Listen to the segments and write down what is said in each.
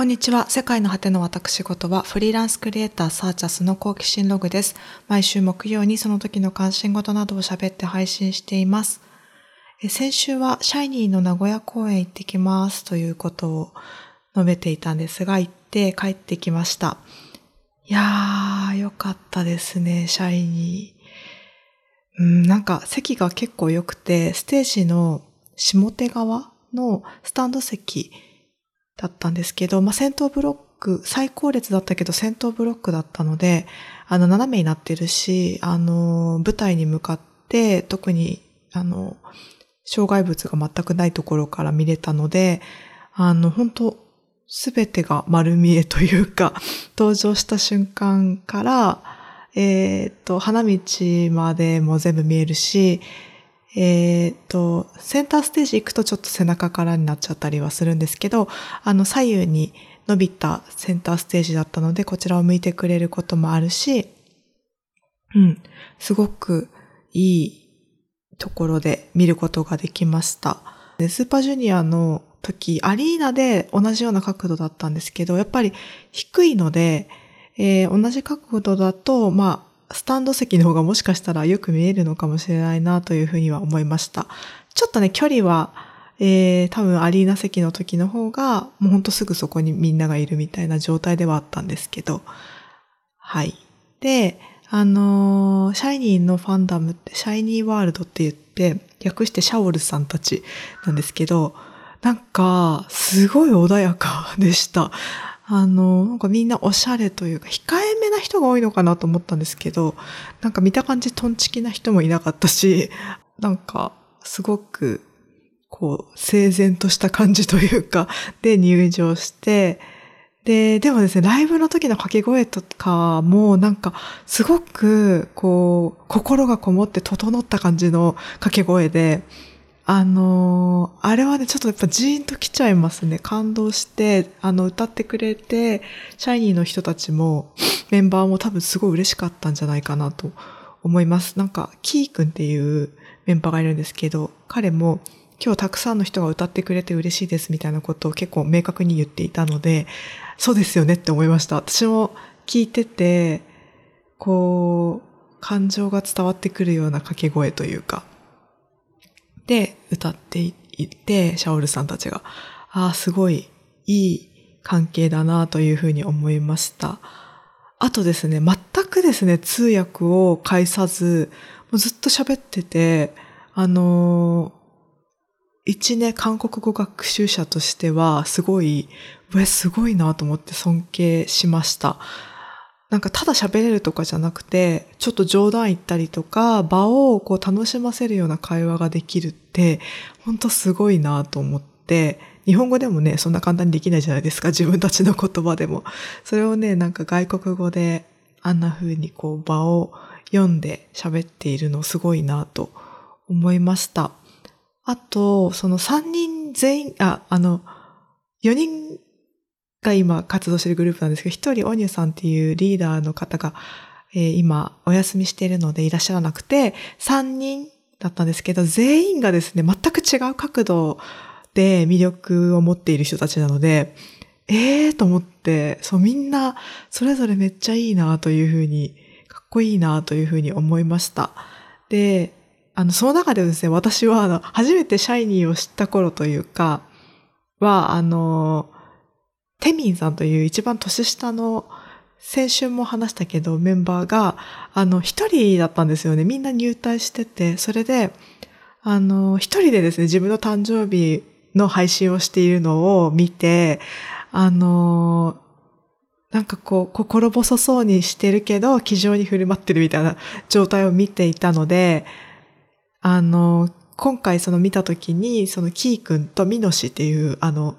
こんにちは。世界の果ての私事は、フリーランスクリエイターサーチャスの好奇心ログです。毎週木曜にその時の関心事などを喋って配信しています。先週は、シャイニーの名古屋公演行ってきますということを述べていたんですが、行って帰ってきました。いやー、よかったですね、シャイニー。うん、なんか席が結構良くて、ステージの下手側のスタンド席だったんですけど、まあ、先頭ブロック、最高列だったけど先頭ブロックだったので、あの、斜めになってるし、あの、舞台に向かって、特に、あの、障害物が全くないところから見れたので、あの、本当すべてが丸見えというか、登場した瞬間から、えっ、と、花道までも全部見えるし、えっ、と、センターステージ行くとちょっと背中からになっちゃったりはするんですけど、あの、左右に伸びたセンターステージだったので、こちらを向いてくれることもあるし、うん、すごくいいところで見ることができました。でスーパージュニアの時、アリーナで同じような角度だったんですけど、やっぱり低いので、えー、同じ角度だと、まあ、スタンド席の方がもしかしたらよく見えるのかもしれないなというふうには思いました。ちょっとね、距離は、えー、多分アリーナ席の時の方が、もうほんとすぐそこにみんながいるみたいな状態ではあったんですけど、はい。で、あのー、シャイニーのファンダムって、シャイニーワールドって言って、略してシャオルさんたちなんですけど、なんか、すごい穏やかでした。あの、なんかみんなおしゃれというか、控えめな人が多いのかなと思ったんですけど、なんか見た感じトンチキな人もいなかったし、なんかすごく、こう、整然とした感じというか、で入場して、で、でもですね、ライブの時の掛け声とかも、なんか、すごく、こう、心がこもって整った感じの掛け声で、あのー、あれはね、ちょっとやっぱジーンと来ちゃいますね。感動して、あの、歌ってくれて、シャイニーの人たちも、メンバーも多分すごい嬉しかったんじゃないかなと思います。なんか、キーくんっていうメンバーがいるんですけど、彼も、今日たくさんの人が歌ってくれて嬉しいですみたいなことを結構明確に言っていたので、そうですよねって思いました。私も聞いてて、こう、感情が伝わってくるような掛け声というか、で歌っていってシャオルさんたちが、ああ、すごいいい関係だなというふうに思いました。あとですね、全くですね、通訳を介さず、もうずっと喋ってて、あのー、一ね、韓国語学習者としては、すごい、え、すごいなと思って尊敬しました。なんかただ喋れるとかじゃなくて、ちょっと冗談言ったりとか、場をこう楽しませるような会話ができるって、ほんとすごいなと思って、日本語でもね、そんな簡単にできないじゃないですか、自分たちの言葉でも。それをね、なんか外国語であんな風にこう場を読んで喋っているのすごいなと思いました。あと、その3人全員、あ、あの、4人が今活動しているグループなんですけど、一人オニュさんっていうリーダーの方が、えー、今お休みしているのでいらっしゃらなくて、三人だったんですけど、全員がですね、全く違う角度で魅力を持っている人たちなので、ええー、と思って、そうみんなそれぞれめっちゃいいなというふうに、かっこいいなというふうに思いました。で、あの、その中でですね、私はあの、初めてシャイニーを知った頃というか、は、あの、テミンさんという一番年下の先週も話したけどメンバーが、あの、一人だったんですよね。みんな入隊してて、それで、あの、一人でですね、自分の誕生日の配信をしているのを見て、あの、なんかこう、心細そうにしてるけど、気丈に振る舞ってるみたいな状態を見ていたので、あの、今回その見たときに、そのキー君とミノシっていう、あの、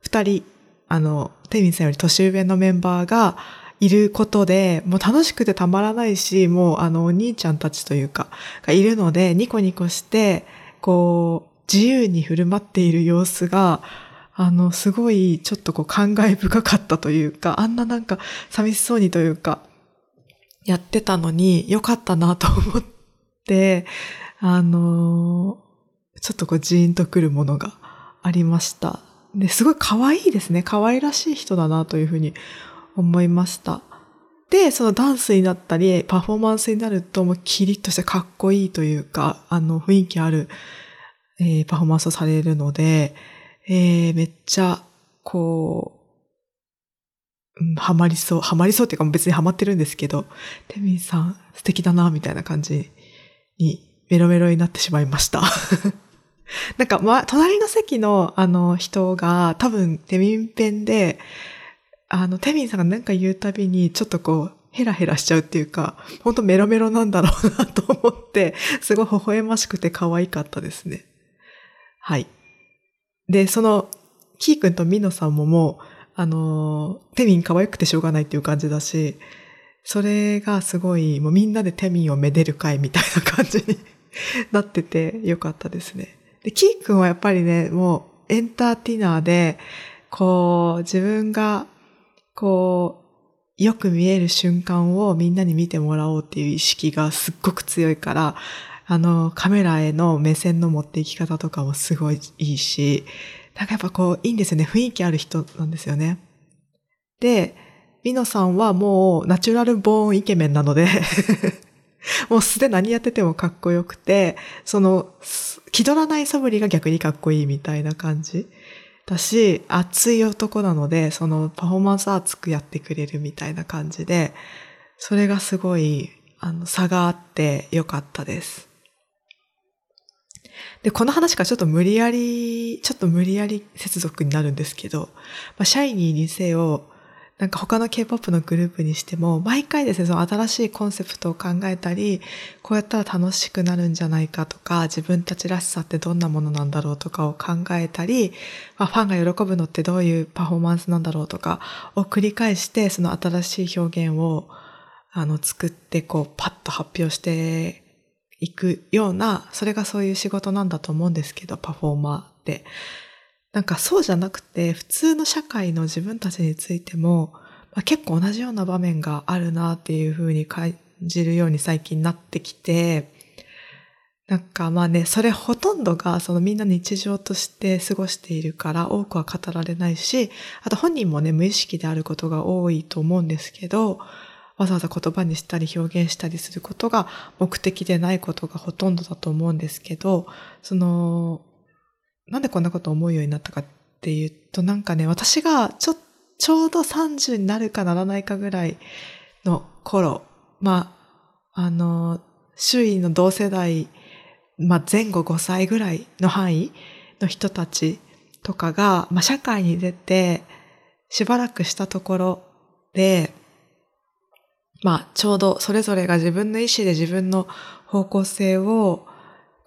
二人あの、テミンさんより年上のメンバーがいることで、もう楽しくてたまらないし、もうあの、お兄ちゃんたちというか、がいるので、ニコニコして、こう、自由に振る舞っている様子が、あの、すごい、ちょっとこう、感慨深かったというか、あんななんか、寂しそうにというか、やってたのに、よかったなと思って、あの、ちょっとこう、ジーンとくるものがありました。で、すごい可愛いですね。可愛らしい人だなというふうに思いました。で、そのダンスになったり、パフォーマンスになると、もうキリッとしてかっこいいというか、あの、雰囲気ある、えー、パフォーマンスをされるので、えー、めっちゃ、こう、うん、ハマりそう、ハマりそうっていうか別にハマってるんですけど、テミンさん素敵だな、みたいな感じにメロメロになってしまいました。なんか、ま、隣の席のあの人が多分テミンペンで、あの、テミンさんが何か言うたびに、ちょっとこう、ヘラヘラしちゃうっていうか、ほんとメロメロなんだろうなと思って、すごい微笑ましくて可愛かったですね。はい。で、その、キー君とミノさんももう、あの、テミン可愛くてしょうがないっていう感じだし、それがすごい、もうみんなでテミンをめでる会みたいな感じに なっててよかったですね。で、キー君はやっぱりね、もうエンターテイナーで、こう、自分がこう、よく見える瞬間をみんなに見てもらおうっていう意識がすっごく強いから、あの、カメラへの目線の持っていき方とかもすごいいいし、なんかやっぱこう、いいんですよね。雰囲気ある人なんですよね。で、ミノさんはもうナチュラルボーンイケメンなので もう素で何やっててもかっこよくて、その、気取らない素振りが逆にかっこいいみたいな感じ。だし、熱い男なので、そのパフォーマンス熱くやってくれるみたいな感じで、それがすごい、あの、差があってよかったです。で、この話がちょっと無理やり、ちょっと無理やり接続になるんですけど、まあ、シャイニーにせよ、なんか他の K-POP のグループにしても、毎回ですね、その新しいコンセプトを考えたり、こうやったら楽しくなるんじゃないかとか、自分たちらしさってどんなものなんだろうとかを考えたり、まあ、ファンが喜ぶのってどういうパフォーマンスなんだろうとかを繰り返して、その新しい表現を、あの、作って、こう、パッと発表していくような、それがそういう仕事なんだと思うんですけど、パフォーマーって。なんかそうじゃなくて、普通の社会の自分たちについても、まあ、結構同じような場面があるなっていうふうに感じるように最近なってきて、なんかまあね、それほとんどがそのみんな日常として過ごしているから多くは語られないし、あと本人もね、無意識であることが多いと思うんですけど、わざわざ言葉にしたり表現したりすることが目的でないことがほとんどだと思うんですけど、その、なんでこんなこと思うようになったかっていうと、なんかね、私がちょ、ちょうど30になるかならないかぐらいの頃、まあ、あの、周囲の同世代、まあ、前後5歳ぐらいの範囲の人たちとかが、まあ、社会に出て、しばらくしたところで、まあ、ちょうどそれぞれが自分の意思で自分の方向性を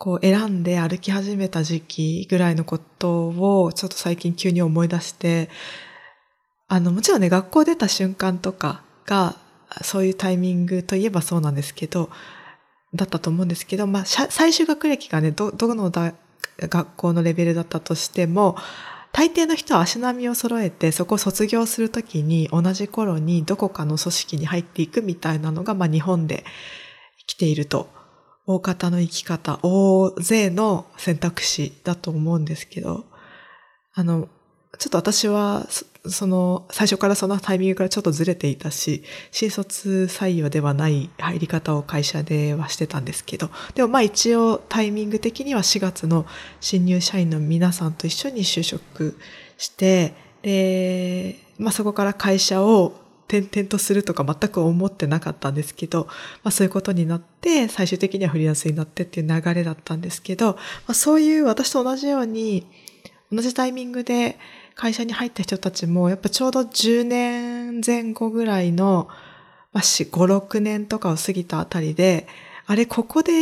こう選んで歩き始めた時期ぐらいのことをちょっと最近急に思い出して、あの、もちろんね、学校出た瞬間とかが、そういうタイミングといえばそうなんですけど、だったと思うんですけど、まあ、最終学歴がね、ど、どの学校のレベルだったとしても、大抵の人は足並みを揃えて、そこを卒業するときに同じ頃にどこかの組織に入っていくみたいなのが、まあ日本で生きていると。大方の生き方、大勢の選択肢だと思うんですけど、あの、ちょっと私は、その、最初からそのタイミングからちょっとずれていたし、新卒採用ではない入り方を会社ではしてたんですけど、でもまあ一応タイミング的には4月の新入社員の皆さんと一緒に就職して、で、まあそこから会社を転々とするとか全く思ってなかったんですけど、まあそういうことになって、最終的にはフリーランスになってっていう流れだったんですけど、まあそういう私と同じように、同じタイミングで会社に入った人たちも、やっぱちょうど10年前後ぐらいの、まあ4、5、6年とかを過ぎたあたりで、あれ、ここで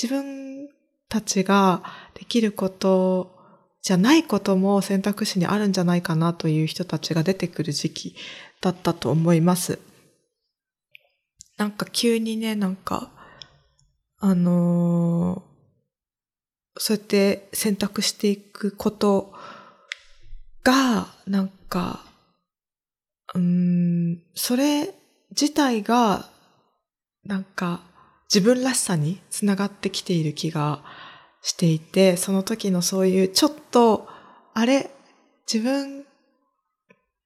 自分たちができることじゃないことも選択肢にあるんじゃないかなという人たちが出てくる時期だったと思います。なんか急にね、なんか、あのー、そうやって選択していくことが、なんか、うん、それ自体が、なんか、自分らしさにつながってきている気がしていて、その時のそういうちょっと、あれ、自分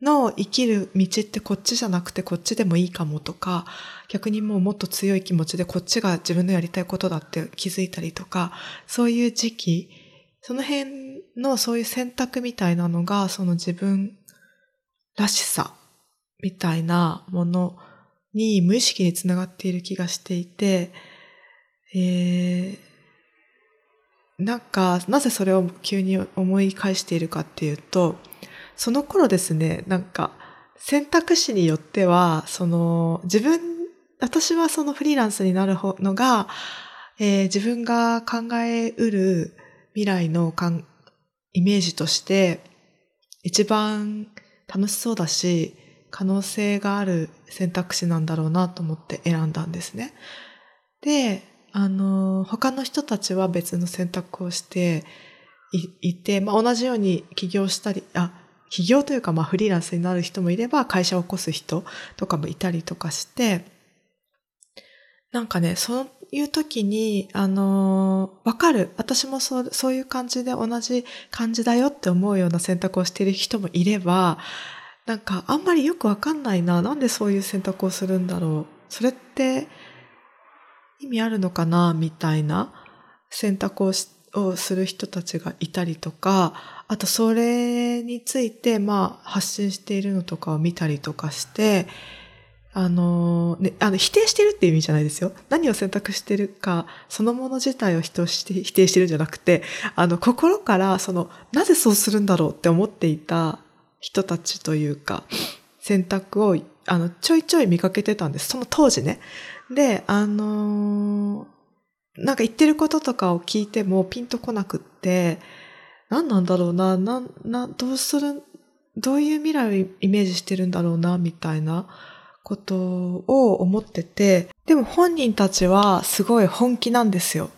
の生きる道ってこっちじゃなくてこっちでもいいかもとか、逆にもうもっと強い気持ちでこっちが自分のやりたいことだって気づいたりとか、そういう時期、その辺のそういう選択みたいなのが、その自分らしさみたいなものに無意識につながっている気がしていて、えー、なんか、なぜそれを急に思い返しているかっていうと、その頃ですね、なんか、選択肢によっては、その、自分、私はそのフリーランスになるのが、えー、自分が考えうる未来のかんイメージとして、一番楽しそうだし、可能性がある選択肢なんだろうなと思って選んだんですね。で、あの、他の人たちは別の選択をしていて、まあ、同じように起業したり、あ、起業というか、まあ、フリーランスになる人もいれば、会社を起こす人とかもいたりとかして、なんかね、そういう時に、あのわかる。私もそう、そういう感じで同じ感じだよって思うような選択をしている人もいれば、なんかあんまりよくわかんないな。なんでそういう選択をするんだろう。それって意味あるのかな？みたいな選択をしてをする人たちがいたりとか、あとそれについて、まあ、発信しているのとかを見たりとかして、あの、ね、あの、否定してるっていう意味じゃないですよ。何を選択してるか、そのもの自体を否定して否定してるんじゃなくて、あの、心から、その、なぜそうするんだろうって思っていた人たちというか、選択を、あの、ちょいちょい見かけてたんです。その当時ね。で、あのー、なんか言ってることとかを聞いてもピンとこなくって、何なんだろうな、な、な、どうする、どういう未来をイメージしてるんだろうな、みたいなことを思ってて、でも本人たちはすごい本気なんですよ。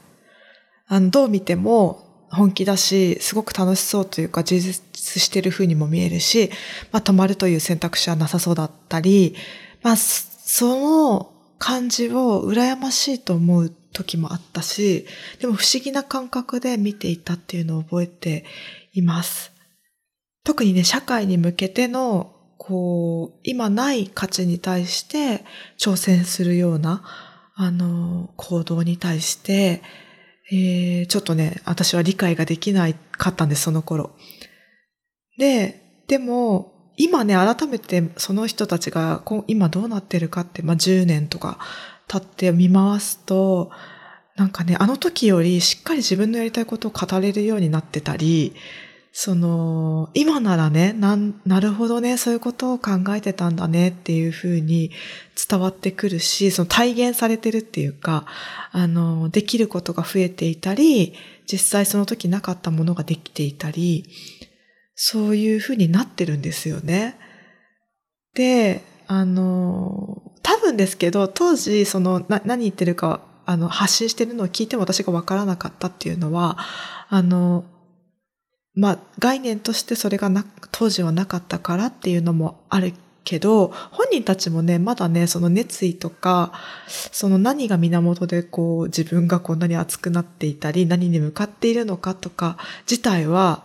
あの、どう見ても本気だし、すごく楽しそうというか、充実してる風にも見えるし、まあ、止まるという選択肢はなさそうだったり、まあ、その感じを羨ましいと思う時もあったし、でも不思議な感覚で見ていたっていうのを覚えています。特にね、社会に向けての、こう、今ない価値に対して挑戦するような、あの、行動に対して、えー、ちょっとね、私は理解ができないかったんです、その頃。で、でも、今ね、改めてその人たちが今どうなってるかって、まあ、10年とか経って見回すと、なんかね、あの時よりしっかり自分のやりたいことを語れるようになってたり、その、今ならね、な、なるほどね、そういうことを考えてたんだねっていうふうに伝わってくるし、その体現されてるっていうか、あの、できることが増えていたり、実際その時なかったものができていたり、そういうふうになってるんですよね。で、あの、多分ですけど、当時、その、な、何言ってるか、あの、発信してるのを聞いても私がわからなかったっていうのは、あの、まあ、概念としてそれがな、当時はなかったからっていうのもあるけど、本人たちもね、まだね、その熱意とか、その何が源でこう、自分がこんなに熱くなっていたり、何に向かっているのかとか、自体は、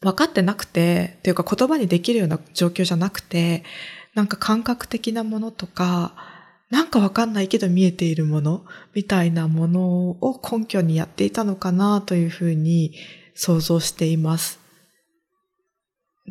分かってなくて、っていうか言葉にできるような状況じゃなくて、なんか感覚的なものとか、なんかわかんないけど見えているものみたいなものを根拠にやっていたのかなというふうに想像しています。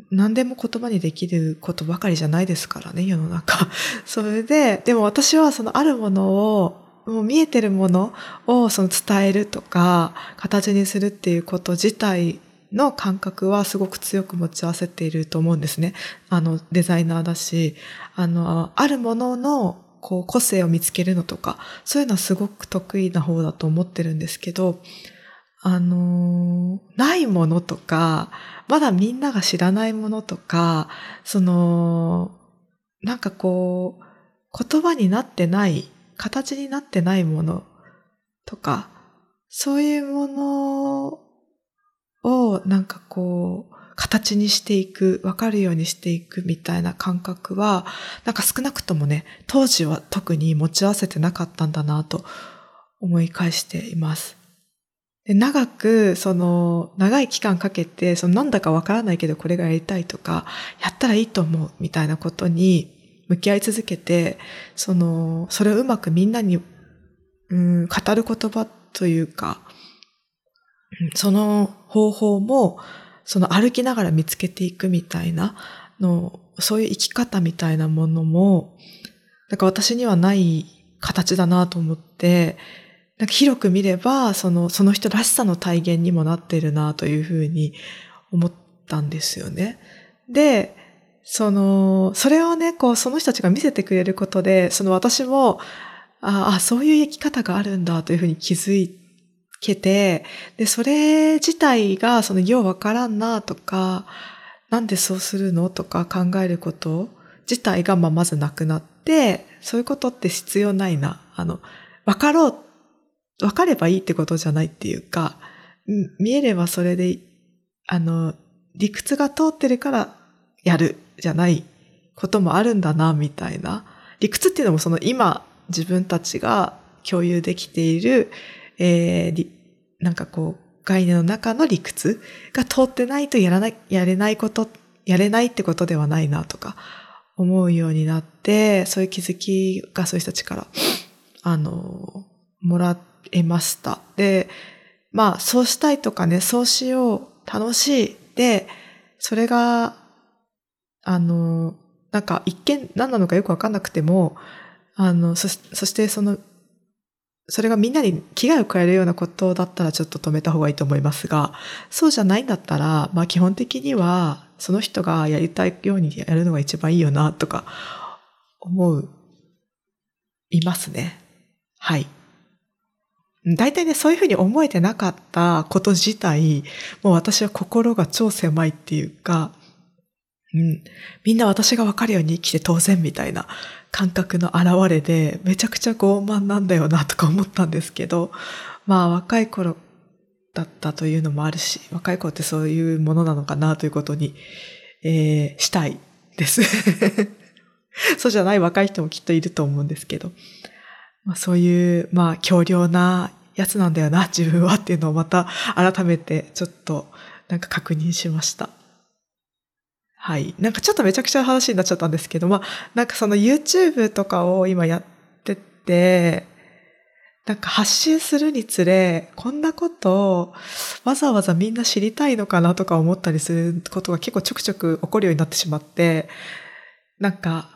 何でも言葉にできることばかりじゃないですからね、世の中。それで、でも私はそのあるものを、もう見えてるものをその伝えるとか、形にするっていうこと自体の感覚はすごく強く持ち合わせていると思うんですね。あの、デザイナーだし、あの、あるもののこう個性を見つけるのとか、そういうのはすごく得意な方だと思ってるんですけど、あの、ないものとか、まだみんなが知らないものとか、その、なんかこう、言葉になってない、形になってないものとか、そういうものをなんかこう、形にしていく、わかるようにしていくみたいな感覚は、なんか少なくともね、当時は特に持ち合わせてなかったんだなと思い返しています。で長く、その、長い期間かけて、そのなんだかわからないけどこれがやりたいとか、やったらいいと思うみたいなことに向き合い続けて、その、それをうまくみんなに、うん、語る言葉というか、その方法も、その歩きながら見つけていくみたいなの、そういう生き方みたいなものも、なんか私にはない形だなと思って、なんか広く見れば、その、その人らしさの体現にもなってるなというふうに思ったんですよね。で、その、それをね、こう、その人たちが見せてくれることで、その私も、ああ、そういう生き方があるんだというふうに気づいてけて、で、それ自体が、その、ようわからんなとか、なんでそうするのとか考えること自体が、ま、まずなくなって、そういうことって必要ないな。あの、わかろう分かればいいってことじゃないっていうか、見えればそれで、あの、理屈が通ってるからやるじゃないこともあるんだな、みたいな。理屈っていうのもその今自分たちが共有できている、えー、なんかこう、概念の中の理屈が通ってないとやらない、やれないこと、やれないってことではないなとか思うようになって、そういう気づきがそういう人たちから、あの、もらって、得ました。で、まあ、そうしたいとかね、そうしよう、楽しい。で、それが、あの、なんか一見何なのかよくわかんなくても、あの、そそしてその、それがみんなに危害を加えるようなことだったらちょっと止めた方がいいと思いますが、そうじゃないんだったら、まあ基本的には、その人がやりたいようにやるのが一番いいよな、とか、思う、いますね。はい。大体ね、そういうふうに思えてなかったこと自体、もう私は心が超狭いっていうか、うん、みんな私がわかるように生きて当然みたいな感覚の表れで、めちゃくちゃ傲慢なんだよなとか思ったんですけど、まあ若い頃だったというのもあるし、若い子ってそういうものなのかなということに、えー、したいです。そうじゃない若い人もきっといると思うんですけど。まあ、そういう、まあ、強量なやつなんだよな、自分はっていうのをまた改めてちょっとなんか確認しました。はい。なんかちょっとめちゃくちゃ話になっちゃったんですけど、まあ、なんかその YouTube とかを今やってて、なんか発信するにつれ、こんなことをわざわざみんな知りたいのかなとか思ったりすることが結構ちょくちょく起こるようになってしまって、なんか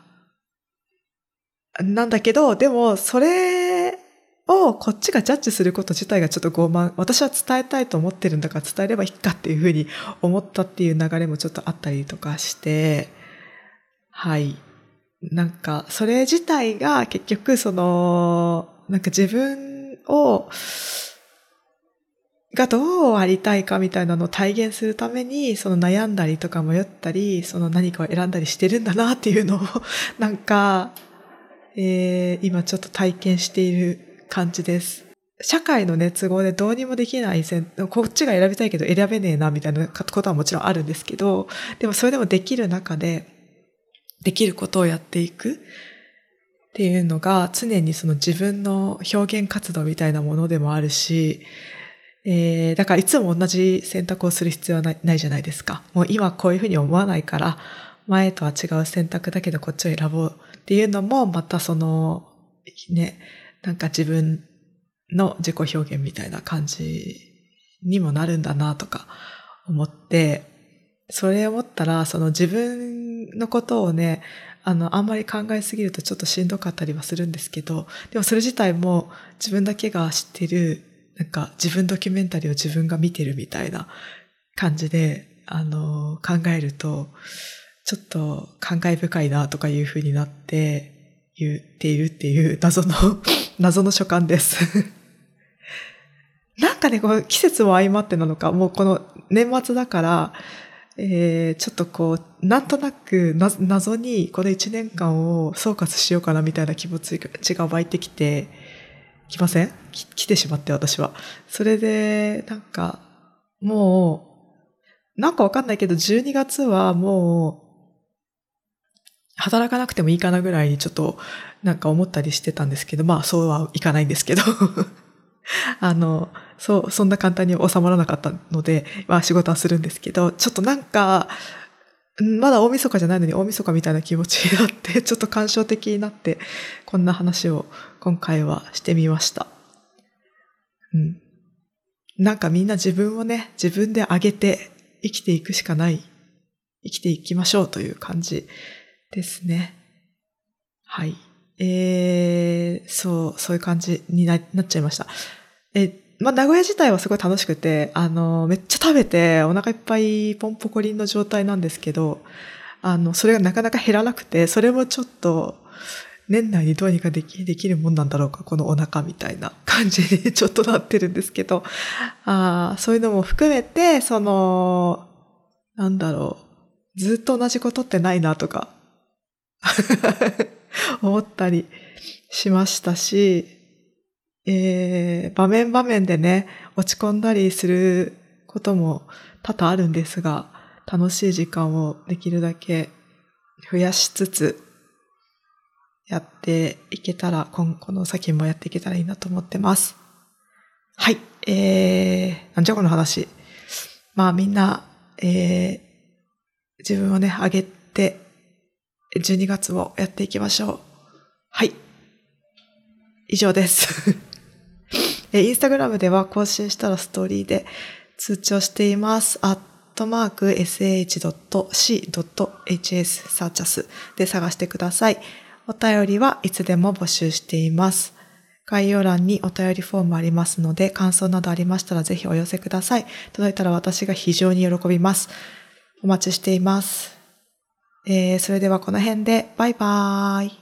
なんだけど、でも、それをこっちがジャッジすること自体がちょっと傲慢。私は伝えたいと思ってるんだから伝えればいいかっていうふうに思ったっていう流れもちょっとあったりとかして、はい。なんか、それ自体が結局その、なんか自分を、がどうありたいかみたいなのを体現するために、その悩んだりとか迷ったり、その何かを選んだりしてるんだなっていうのを、なんか、えー、今ちょっと体験している感じです。社会のね、都合でどうにもできないこっちが選びたいけど選べねえなみたいなことはもちろんあるんですけど、でもそれでもできる中で、できることをやっていくっていうのが常にその自分の表現活動みたいなものでもあるし、えー、だからいつも同じ選択をする必要はないないじゃないですか。もう今こういうふうに思わないから、前とは違う選択だけどこっちを選ぼうっていうのも、またその、ね、なんか自分の自己表現みたいな感じにもなるんだなとか思って、それ思ったら、その自分のことをね、あの、あんまり考えすぎるとちょっとしんどかったりはするんですけど、でもそれ自体も自分だけが知ってる、なんか自分ドキュメンタリーを自分が見てるみたいな感じで、あの、考えると、ちょっと感慨深いなとかいう風になって言っているっていう謎の謎の所感です なんかね、この季節も相まってなのか、もうこの年末だから、えー、ちょっとこう、なんとなくな謎にこの一年間を総括しようかなみたいな気持ちが湧いてきて、来ません？来てしまって私は。それで、なんか、もう、なんかわかんないけど、12月はもう、働かなくてもいいかなぐらいにちょっとなんか思ったりしてたんですけど、まあそうはいかないんですけど あの、そう、そんな簡単に収まらなかったので、まあ仕事はするんですけど、ちょっとなんか、まだ大晦日じゃないのに大晦日みたいな気持ちになって、ちょっと感傷的になって、こんな話を今回はしてみました。うん。なんかみんな自分をね、自分で上げて生きていくしかない。生きていきましょうという感じですね。はい。えー、そう、そういう感じになっちゃいました。え、まあ、名古屋自体はすごい楽しくて、あの、めっちゃ食べて、お腹いっぱいポンポコリンの状態なんですけど、あの、それがなかなか減らなくて、それもちょっと、年内にどうにかできできるもんなんだろうか、このお腹みたいな感じに ちょっとなってるんですけど、あそういうのも含めて、その、なんだろう、ずっと同じことってないなとか、思ったりしましたし、えー、場面場面でね、落ち込んだりすることも多々あるんですが、楽しい時間をできるだけ増やしつつ、やっていけたら、今後の先もやっていけたらいいなと思ってます。はい。えー、なんじゃこの話。まあみんな、えー、自分をね、上げて、12月もやっていきましょう。はい。以上です。インスタグラムでは更新したらストーリーで通知をしています。アットマーク sh.c.hs サーチャスで探してください。お便りはいつでも募集しています。概要欄にお便りフォームありますので、感想などありましたらぜひお寄せください。届いたら私が非常に喜びます。お待ちしています。えー、それではこの辺で、バイバーイ。